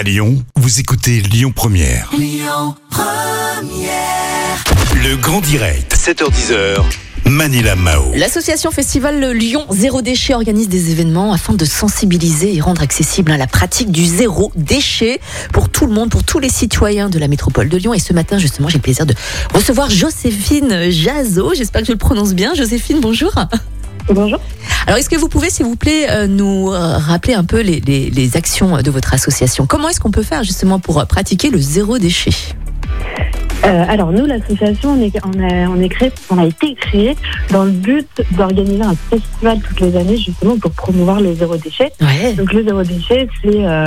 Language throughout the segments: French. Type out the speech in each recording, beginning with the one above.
À Lyon, vous écoutez Lyon Première. Le grand direct, 7h10h. Manila Mao. L'association Festival Lyon Zéro Déchet organise des événements afin de sensibiliser et rendre accessible la pratique du zéro déchet pour tout le monde, pour tous les citoyens de la métropole de Lyon. Et ce matin, justement, j'ai le plaisir de recevoir Joséphine Jazo. J'espère que je le prononce bien. Joséphine, bonjour. Alors, est-ce que vous pouvez, s'il vous plaît, euh, nous euh, rappeler un peu les, les- les actions de votre association? Comment est-ce qu'on peut faire justement pour pratiquer le zéro déchet? Euh, alors nous, l'association, on, est, on, a, on, est créé, on a été créé dans le but d'organiser un festival toutes les années justement pour promouvoir le zéro déchet. Ouais. Donc le zéro déchet, c'est euh,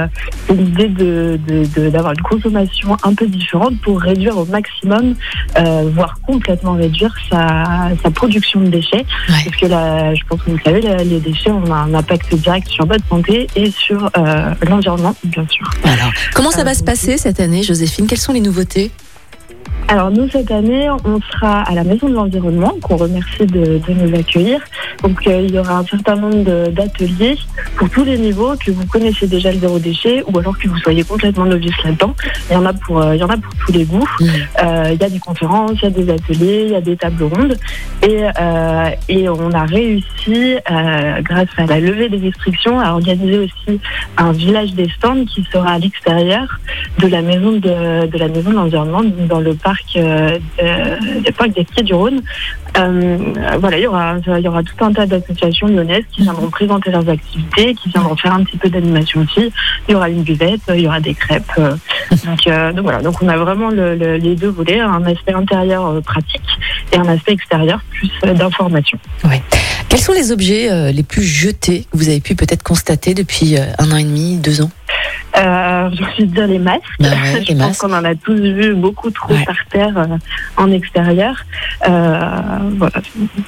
l'idée de, de, de- d'avoir une consommation un peu différente pour réduire au maximum, euh, voire complètement réduire sa, sa production de déchets. Ouais. Parce que là, je pense que vous le savez, la- les déchets ont un impact direct sur votre santé et sur euh, l'environnement, bien sûr. Alors, comment ça va Euh, se passer cette année, Joséphine? Quelles sont les nouveautés? Alors nous cette année, on sera à la Maison de l'Environnement, qu'on remercie de, de nous accueillir. Donc euh, il y aura un certain nombre d'ateliers pour tous les niveaux, que vous connaissez déjà le zéro déchet ou alors que vous soyez complètement novice là-dedans. Il y en a pour, euh, il y en a pour tous les goûts. Mm. Euh, il y a des conférences, il y a des ateliers, il y a des tables rondes. Et, et on a réussi, grâce à la levée des restrictions, à organiser aussi un village des stands qui sera à l'extérieur de la maison de, de la maison de l'environnement, donc dans le parc, euh, de- parc des Pieds du Rhône. Euh, voilà, il y aura, il y aura tout un tas d'associations lyonnaises qui viendront présenter leurs activités, qui viendront faire un petit peu d'animation aussi. Il y aura une buvette, il y aura des crêpes. euh, donc, euh, donc voilà, donc on a vraiment le- le- les deux volets, un aspect intérieur pratique et un aspect extérieur plus d'information. Quels sont les objets les plus jetés que vous avez pu peut-être constater depuis un an et demi, deux ans? Euh, J'ai envie de dire les masques. Bah ouais, Je les pense qu'on en a tous vu beaucoup trop Ouais. par terre euh, en extérieur. Euh, voilà,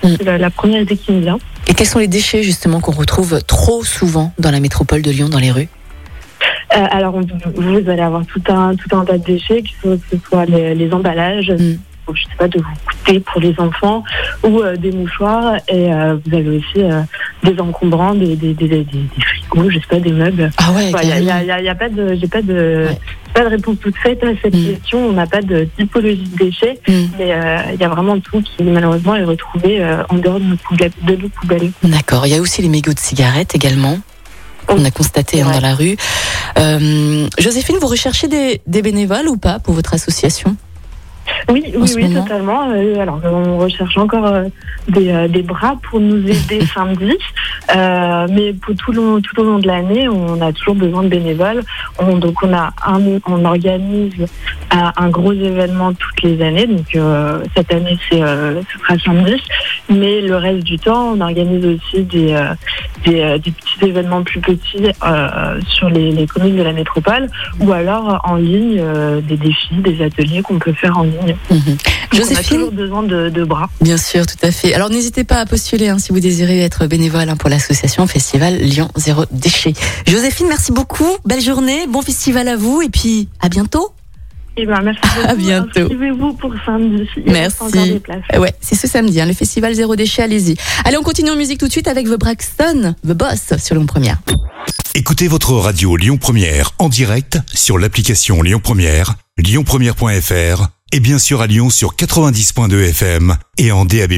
c'est la, la première idée qui me vient. Et quels sont les déchets justement qu'on retrouve trop souvent dans la métropole de Lyon, dans les rues? Euh, alors, on- vous allez avoir tout un, tout un tas de déchets, que ce, soit les, les emballages, Mm. je sais pas, de goûter pour les enfants, ou euh, des mouchoirs. Et euh, vous avez aussi euh, des encombrants, des, des, des, frigos, je sais pas, des meubles. Ah ouais, Il n'y a, y a- y a pas de, j'ai pas de, Ouais. pas de réponse toute faite à cette Mm. question. On n'a pas de typologie de déchets. Mm. Mais euh, il y a vraiment tout qui malheureusement est retrouvé euh, en dehors de nos poubelles. Poubelles. D'accord. Il y a aussi les mégots de cigarettes également. On a constaté hein, Ouais. dans la rue. Euh, Joséphine, vous recherchez des, des bénévoles ou pas pour votre association? Oui, oui, oui, totalement. Euh, alors, on recherche encore euh, des, euh, des bras pour nous aider samedi. Euh, mais pour tout, le, tout au long de l'année, on a toujours besoin de bénévoles. On, donc, on, a un, on organise un, un gros événement toutes les années. Donc, euh, cette année, c'est, euh, ce sera samedi. Mais le reste du temps, on organise aussi des, euh, des, euh, des petits événements plus petits euh, sur les, les communes de la métropole ou alors en ligne, euh, des défis, des ateliers qu'on peut faire en ligne. Mhm. Donc, on a Joséphine toujours besoin de, de bras. Bien sûr, tout à fait. Alors n'hésitez pas à postuler hein, si vous désirez être bénévole hein, pour l'association Festival Lyon Zéro Déchet. Joséphine, merci beaucoup. Belle journée, bon festival à vous et puis à bientôt. Et ben, merci beaucoup. À bientôt. Inscrivez-vous pour samedi. Merci. encore des places. Euh, Ouais, c'est ce samedi, hein, le festival Zéro Déchet, allez-y. Allez, on continue en musique tout de suite avec The Braxton, The Boss sur Lyon Première. Écoutez votre radio Lyon Première en direct sur l'application Lyon Première, lyonpremière.fr et bien sûr à Lyon sur 90.2 FM et en DAB+.